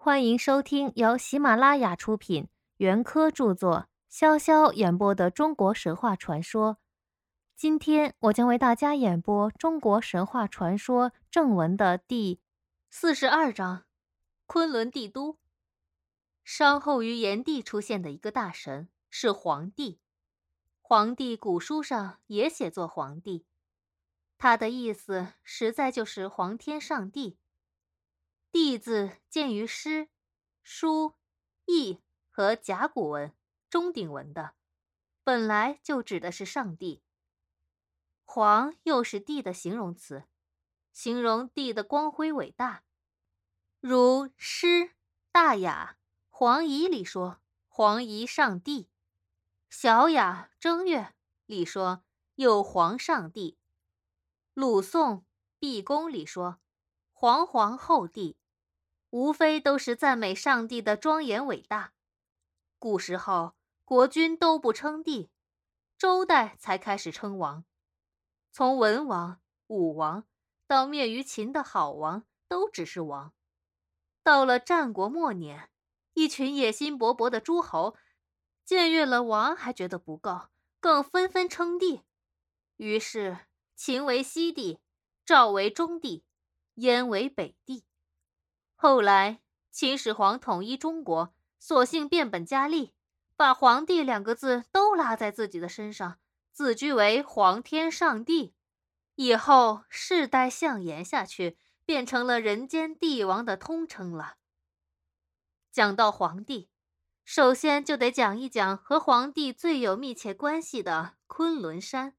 欢迎收听由喜马拉雅出品、袁科著作、潇潇演播的中国神话传说。今天我将为大家演播中国神话传说正文的第四十二章：昆仑帝都。稍后于炎帝出现的一个大神是黄帝，黄帝古书上也写作黄帝，他的意思实在就是皇天上帝。帝字见于诗、书、易和甲骨文、钟鼎文的，本来就指的是上帝。黄又是帝的形容词，形容帝的光辉伟大。如诗《大雅·黄仪》里说：“黄仪上帝。”《小雅·正月》里说：“有皇上帝。”鲁宋《毕公》里说：“黄皇后帝。”无非都是赞美上帝的庄严伟大。古时候，国君都不称帝，周代才开始称王。从文王、武王到灭于秦的好王，都只是王。到了战国末年，一群野心勃勃的诸侯，僭越了王还觉得不够，更纷纷称帝。于是，秦为西帝，赵为中帝，燕为北帝。后来，秦始皇统一中国，索性变本加厉，把“皇帝”两个字都拉在自己的身上，自居为皇天上帝。以后世代相延下去，变成了人间帝王的通称了。讲到皇帝，首先就得讲一讲和皇帝最有密切关系的昆仑山。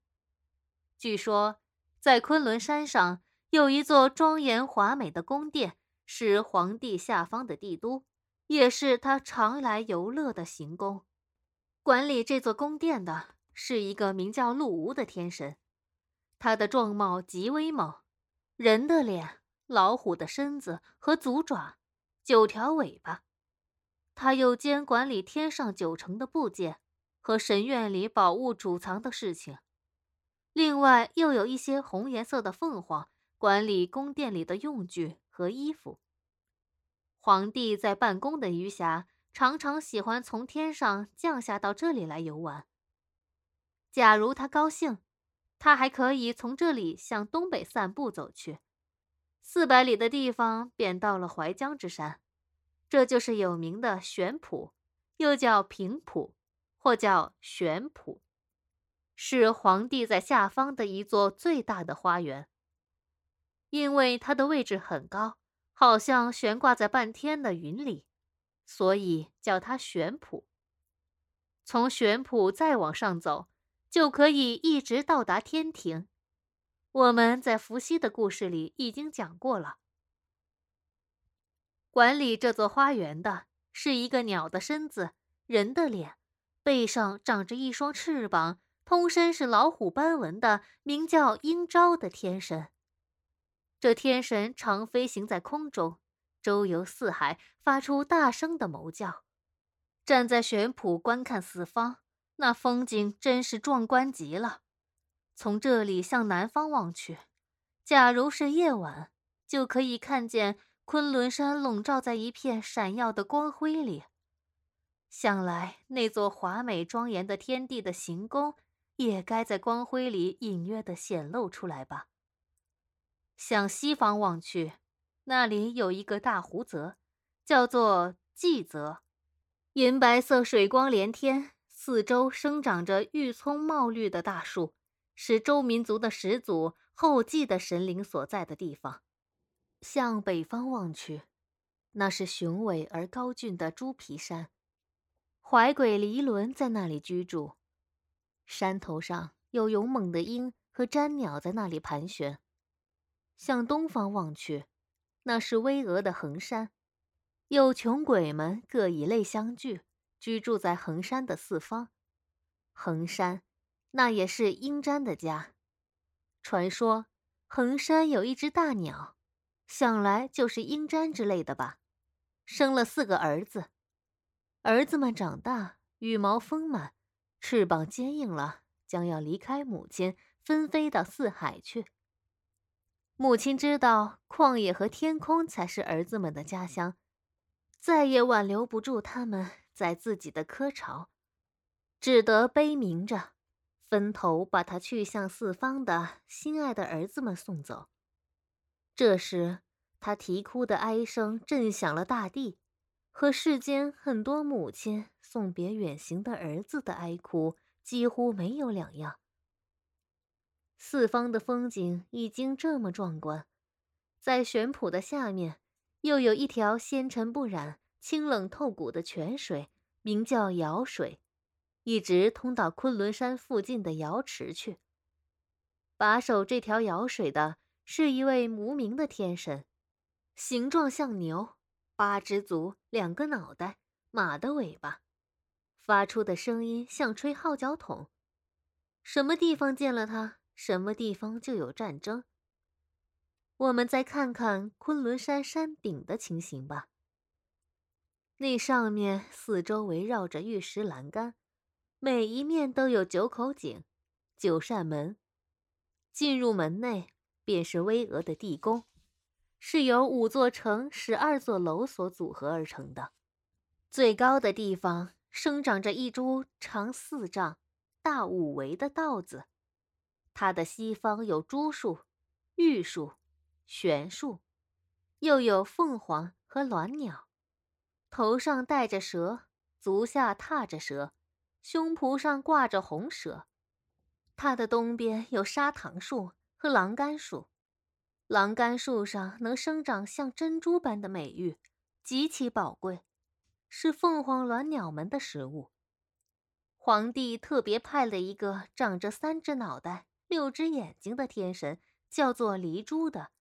据说，在昆仑山上有一座庄严华美的宫殿。是皇帝下方的帝都，也是他常来游乐的行宫。管理这座宫殿的是一个名叫陆无的天神，他的状貌极威猛，人的脸、老虎的身子和足爪，九条尾巴。他又兼管理天上九成的部件和神院里宝物储藏的事情，另外又有一些红颜色的凤凰管理宫殿里的用具。和衣服。皇帝在办公的余暇，常常喜欢从天上降下到这里来游玩。假如他高兴，他还可以从这里向东北散步走去，四百里的地方便到了淮江之山，这就是有名的玄圃，又叫平圃，或叫玄圃，是皇帝在下方的一座最大的花园。因为它的位置很高，好像悬挂在半天的云里，所以叫它玄圃。从玄圃再往上走，就可以一直到达天庭。我们在伏羲的故事里已经讲过了。管理这座花园的是一个鸟的身子，人的脸，背上长着一双翅膀，通身是老虎斑纹的，名叫鹰昭的天神。这天神常飞行在空中，周游四海，发出大声的谋叫。站在悬圃观看四方，那风景真是壮观极了。从这里向南方望去，假如是夜晚，就可以看见昆仑山笼罩在一片闪耀的光辉里。想来那座华美庄严的天地的行宫，也该在光辉里隐约的显露出来吧。向西方望去，那里有一个大湖泽，叫做季泽，银白色水光连天，四周生长着郁葱茂绿的大树，是周民族的始祖后继的神灵所在的地方。向北方望去，那是雄伟而高峻的猪皮山，怀鬼离伦在那里居住，山头上有勇猛的鹰和詹鸟在那里盘旋。向东方望去，那是巍峨的衡山，有穷鬼们各以类相聚，居住在衡山的四方。衡山，那也是鹰瞻的家。传说衡山有一只大鸟，想来就是鹰瞻之类的吧。生了四个儿子，儿子们长大，羽毛丰满，翅膀坚硬了，将要离开母亲，纷飞到四海去。母亲知道旷野和天空才是儿子们的家乡，再也挽留不住他们在自己的窠巢，只得悲鸣着，分头把他去向四方的心爱的儿子们送走。这时，他啼哭的哀声震响了大地，和世间很多母亲送别远行的儿子的哀哭几乎没有两样。四方的风景已经这么壮观，在玄瀑的下面，又有一条纤尘不染、清冷透骨的泉水，名叫瑶水，一直通到昆仑山附近的瑶池去。把守这条瑶水的。是一位无名的天神，形状像牛，八只足，两个脑袋，马的尾巴，发出的声音像吹号角筒。什么地方见了他，什么地方就有战争。我们再看看昆仑山山顶的情形吧。那上面四周围绕着玉石栏杆，每一面都有九口井、九扇门。进入门内。便是巍峨的地宫，是由五座城、十二座楼所组合而成的。最高的地方生长着一株长四丈、大五围的稻子，它的西方有朱树、玉树、玄树，又有凤凰和鸾鸟，头上戴着蛇，足下踏着蛇，胸脯上挂着红蛇。它的东边有砂糖树。和狼肝树，狼肝树上能生长像珍珠般的美玉，极其宝贵，是凤凰鸾鸟们的食物。皇帝特别派了一个长着三只脑袋、六只眼睛的天神，叫做黎珠的，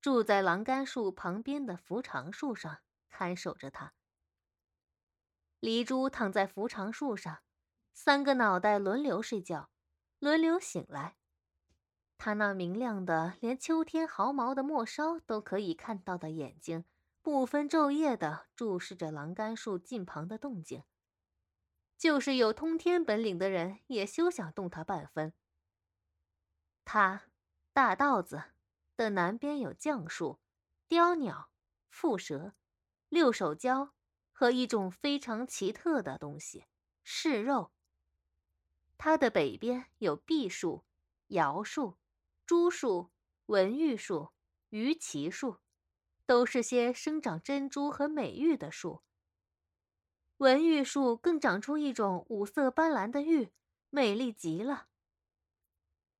住在狼杆树旁边的扶长树上，看守着他。黎珠躺在扶长树上，三个脑袋轮流睡觉，轮流醒来。他那明亮的，连秋天毫毛的末梢都可以看到的眼睛，不分昼夜的注视着栏杆树近旁的动静。就是有通天本领的人，也休想动他半分。他大道子的南边有橡树、雕鸟、蝮蛇、六手蛟和一种非常奇特的东西——柿肉。它的北边有碧树、瑶树。朱树、文玉树、鱼鳍树，都是些生长珍珠和美玉的树。文玉树更长出一种五色斑斓的玉，美丽极了。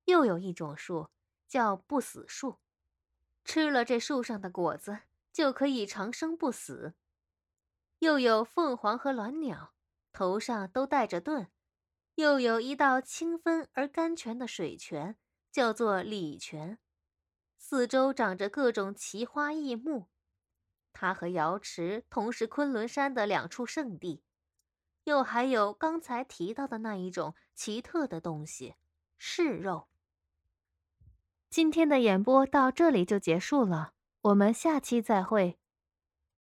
又有一种树叫不死树，吃了这树上的果子就可以长生不死。又有凤凰和鸾鸟，头上都带着盾。又有一道清芬而甘泉的水泉。叫做礼泉，四周长着各种奇花异木。它和瑶池同是昆仑山的两处圣地。又还有刚才提到的那一种奇特的东西——柿肉。今天的演播到这里就结束了，我们下期再会。